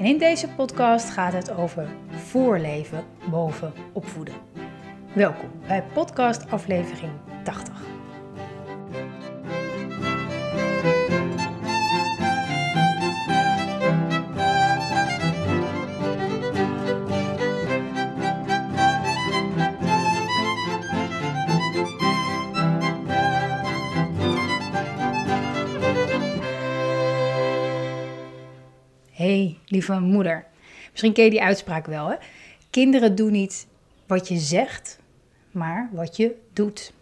En in deze podcast gaat het over voorleven boven opvoeden. Welkom bij podcast aflevering 80. Hey, lieve moeder. Misschien ken je die uitspraak wel, hè? Kinderen doen niet wat je zegt, maar wat je doet.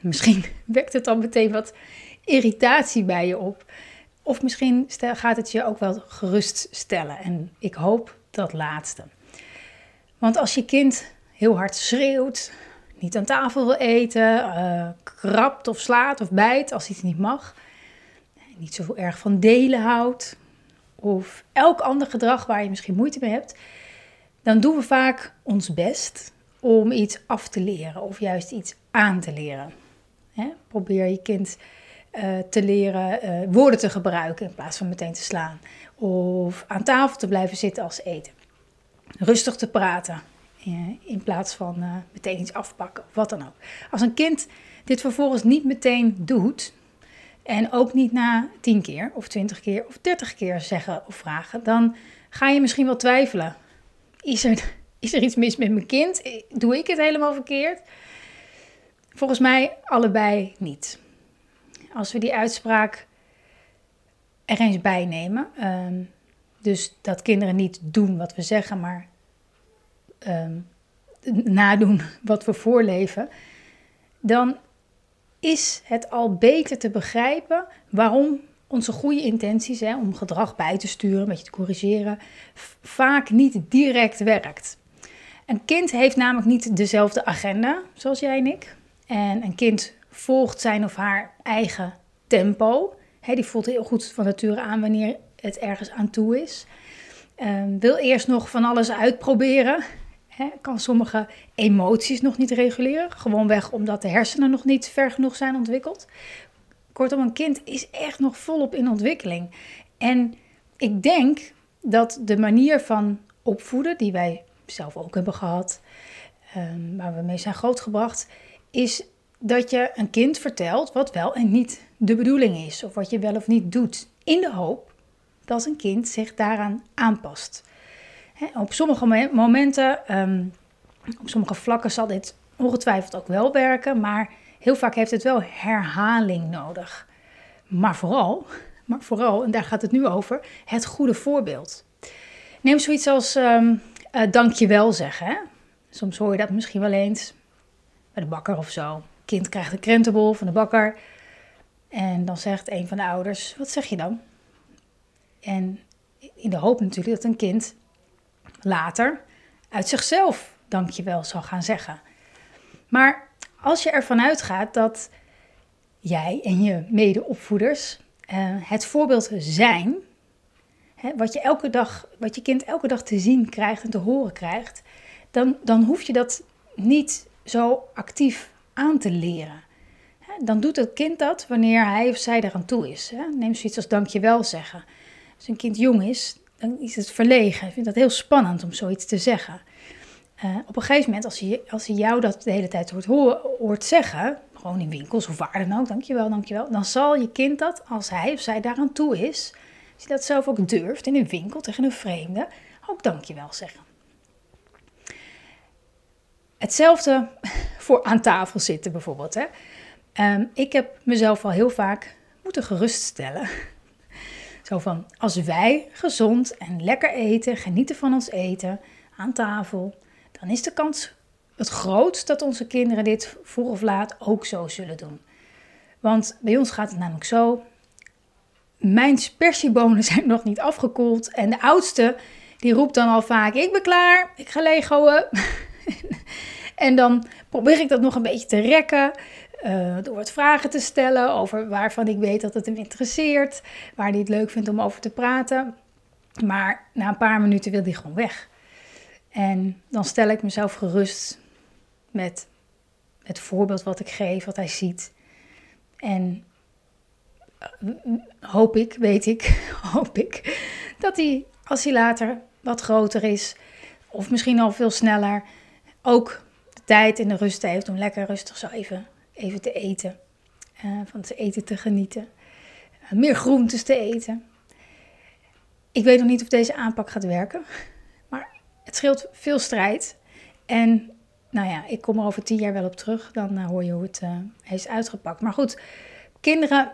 Misschien wekt het dan meteen wat irritatie bij je op. Of misschien gaat het je ook wel geruststellen. En ik hoop dat laatste. Want als je kind heel hard schreeuwt, niet aan tafel wil eten, uh, krabt of slaat of bijt als iets niet mag, niet zo erg van delen houdt, of elk ander gedrag waar je misschien moeite mee hebt, dan doen we vaak ons best om iets af te leren of juist iets aan te leren. Probeer je kind uh, te leren uh, woorden te gebruiken in plaats van meteen te slaan. Of aan tafel te blijven zitten als eten. Rustig te praten in plaats van meteen iets afpakken, wat dan ook. Als een kind dit vervolgens niet meteen doet, en ook niet na 10 keer of 20 keer of 30 keer zeggen of vragen, dan ga je misschien wel twijfelen. Is er, is er iets mis met mijn kind? Doe ik het helemaal verkeerd? Volgens mij allebei niet. Als we die uitspraak er eens bij nemen, um, dus dat kinderen niet doen wat we zeggen, maar um, nadoen wat we voorleven, dan is het al beter te begrijpen waarom onze goede intenties hè, om gedrag bij te sturen, een beetje te corrigeren, vaak niet direct werkt. Een kind heeft namelijk niet dezelfde agenda zoals jij en ik. En een kind volgt zijn of haar eigen tempo. die voelt heel goed van nature aan wanneer het ergens aan toe is. Um, wil eerst nog van alles uitproberen kan sommige emoties nog niet reguleren. Gewoonweg omdat de hersenen nog niet ver genoeg zijn ontwikkeld. Kortom, een kind is echt nog volop in ontwikkeling. En ik denk dat de manier van opvoeden, die wij zelf ook hebben gehad, um, waar we mee zijn grootgebracht, is dat je een kind vertelt wat wel en niet de bedoeling is, of wat je wel of niet doet, in de hoop dat een kind zich daaraan aanpast op sommige momenten, ehm, op sommige vlakken zal dit ongetwijfeld ook wel werken, maar heel vaak heeft het wel herhaling nodig. Maar vooral, maar vooral, en daar gaat het nu over, het goede voorbeeld. Neem zoiets als um, uh, dankjewel zeggen. Hè? Soms hoor je dat misschien wel eens bij de bakker of zo. kind krijgt een krentenbol van de bakker. En dan zegt een van de ouders, wat zeg je dan? En in de hoop natuurlijk dat een kind later uit zichzelf dankjewel zal gaan zeggen. Maar als je ervan uitgaat dat jij en je medeopvoeders uh, het voorbeeld zijn, hè, wat, je elke dag, wat je kind elke dag te zien krijgt en te horen krijgt, dan, dan hoef je dat niet zo actief aan te leren. Dan doet het kind dat wanneer hij of zij eraan toe is. Neem zoiets als dankjewel zeggen. Als een kind jong is, dan is het verlegen. Ik vind dat heel spannend om zoiets te zeggen. Uh, op een gegeven moment, als hij, als hij jou dat de hele tijd hoort, hoort zeggen, gewoon in winkels of waar dan ook, dankjewel, dankjewel, dan zal je kind dat, als hij of zij daaraan toe is, als hij dat zelf ook durft in een winkel tegen een vreemde, ook dankjewel zeggen. Hetzelfde voor aan tafel zitten bijvoorbeeld. Hè. Um, ik heb mezelf al heel vaak moeten geruststellen zo van, als wij gezond en lekker eten, genieten van ons eten aan tafel, dan is de kans het grootst dat onze kinderen dit vroeg of laat ook zo zullen doen. Want bij ons gaat het namelijk zo, mijn spersiebonen zijn nog niet afgekoeld en de oudste die roept dan al vaak, ik ben klaar, ik ga legoen. en dan probeer ik dat nog een beetje te rekken. Uh, door het vragen te stellen over waarvan ik weet dat het hem interesseert. Waar hij het leuk vindt om over te praten. Maar na een paar minuten wil hij gewoon weg. En dan stel ik mezelf gerust met het voorbeeld wat ik geef, wat hij ziet. En hoop ik, weet ik, hoop ik, dat hij als hij later wat groter is, of misschien al veel sneller, ook de tijd en de rust heeft om lekker rustig zo even, even te eten. Uh, van het eten te genieten. Uh, meer groentes te eten. Ik weet nog niet of deze aanpak gaat werken, maar het scheelt veel strijd. En nou ja, ik kom er over tien jaar wel op terug, dan uh, hoor je hoe het is uitgepakt. Maar goed, kinderen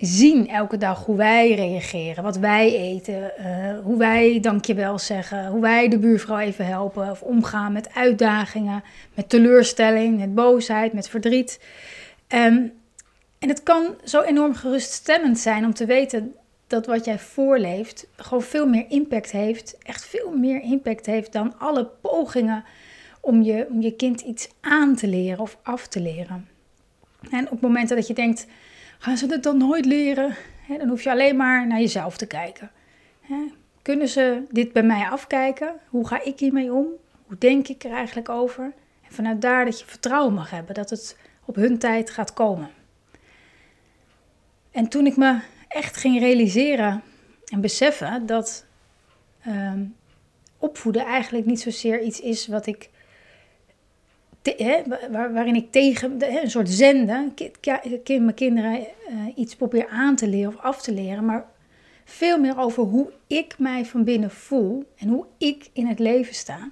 zien elke dag hoe wij reageren, wat wij eten, uh, hoe wij dankjewel zeggen, hoe wij de buurvrouw even helpen of omgaan met uitdagingen, met teleurstelling, met boosheid, met verdriet. Um, en het kan zo enorm geruststellend zijn om te weten dat wat jij voorleeft gewoon veel meer impact heeft, echt veel meer impact heeft dan alle pogingen om je, om je kind iets aan te leren of af te leren. En op momenten dat je denkt, Gaan ze het dan nooit leren? dan hoef je alleen maar naar jezelf te kijken. kunnen ze dit bij mij afkijken? Hoe ga ik hiermee om? Hoe denk ik er eigenlijk over? En vanuit daar dat je vertrouwen mag hebben dat het op hun tijd gaat komen. En toen ik me echt ging realiseren en beseffen dat ehm, opvoeden eigenlijk niet zozeer iets is wat ik waarin ik tegen een soort zenden, mijn kinderen uh, iets probeer aan te leren of af te leren, maar veel meer over hoe ik mij van binnen voel en hoe ik in het leven sta.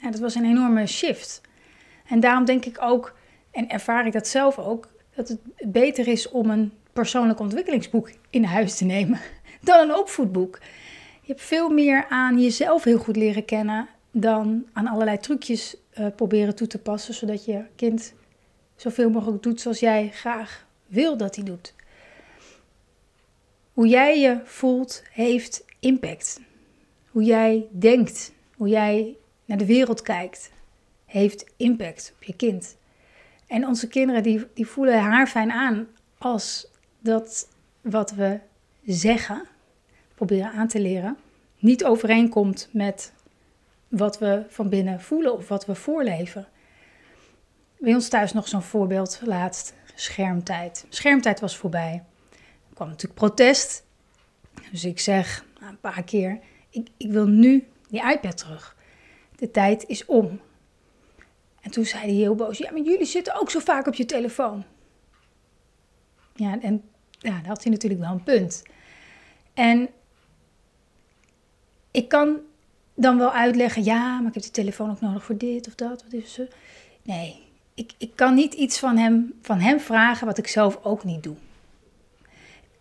Dat was een enorme shift. En daarom denk ik ook, en ervaar ik dat zelf ook, dat het beter is om een persoonlijk ontwikkelingsboek in huis te nemen dan een opvoedboek. Je hebt veel meer aan jezelf heel goed leren kennen dan aan allerlei trucjes uh, proberen toe te passen, zodat je kind zoveel mogelijk doet zoals jij graag wil dat hij doet. Hoe jij je voelt heeft impact. Hoe jij denkt, hoe jij naar de wereld kijkt, heeft impact op je kind. En onze kinderen die, die voelen haar fijn aan als dat wat we zeggen, proberen aan te leren, niet overeenkomt met wat we van binnen voelen of wat we voorleven. Bij ons thuis nog zo'n voorbeeld laatst, schermtijd. Schermtijd was voorbij. Er kwam natuurlijk protest. Dus ik zeg een paar keer, ik, ik wil nu die iPad terug. De tijd is om. En toen zei hij heel boos, ja, maar jullie zitten ook zo vaak op je telefoon. Ja, en ja, daar had hij natuurlijk wel een punt. En ik kan dan wel uitleggen, ja, maar ik heb die telefoon ook nodig voor dit of dat. Wat is ze? Nee, ik, ik kan niet iets van hem, van hem vragen wat ik zelf ook niet doe.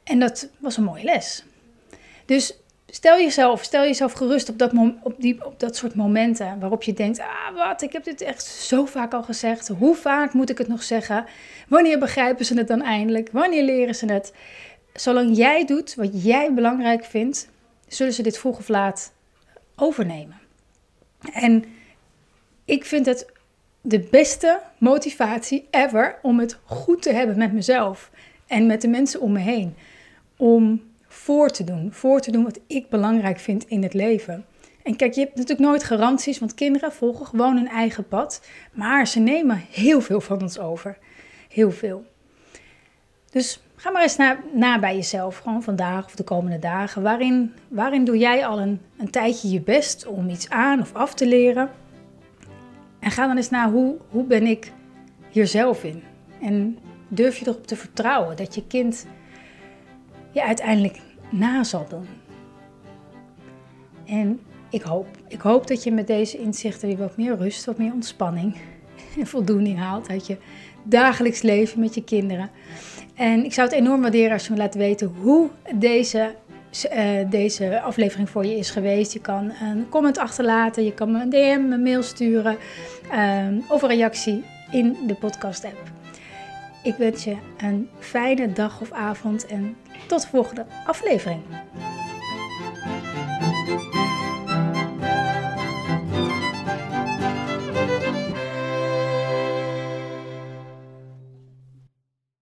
En dat was een mooie les. Dus stel jezelf, stel jezelf gerust op dat, op, die, op dat soort momenten waarop je denkt, ah wat, ik heb dit echt zo vaak al gezegd. Hoe vaak moet ik het nog zeggen? Wanneer begrijpen ze het dan eindelijk? Wanneer leren ze het? Zolang jij doet wat jij belangrijk vindt, zullen ze dit vroeg of laat overnemen. En ik vind het de beste motivatie ever om het goed te hebben met mezelf en met de mensen om me heen. Om voor te doen, voor te doen wat ik belangrijk vind in het leven. En kijk, je hebt natuurlijk nooit garanties, want kinderen volgen gewoon hun eigen pad. Maar ze nemen heel veel van ons over. Heel veel. Dus Ga maar eens na, na bij jezelf, gewoon vandaag of de komende dagen. Waarin, waarin doe jij al een, een tijdje je best om iets aan of af te leren? En ga dan eens naar hoe, hoe ben ik hier zelf in? En durf je erop te vertrouwen dat je kind je uiteindelijk na zal doen? En ik hoop, ik hoop dat je met deze inzichten weer wat meer rust, wat meer ontspanning en voldoening haalt uit je dagelijks leven met je kinderen. En ik zou het enorm waarderen als je me laat weten hoe deze, uh, deze aflevering voor je is geweest. Je kan een comment achterlaten, je kan me een DM, een mail sturen uh, of een reactie in de podcast app. Ik wens je een fijne dag of avond en tot de volgende aflevering.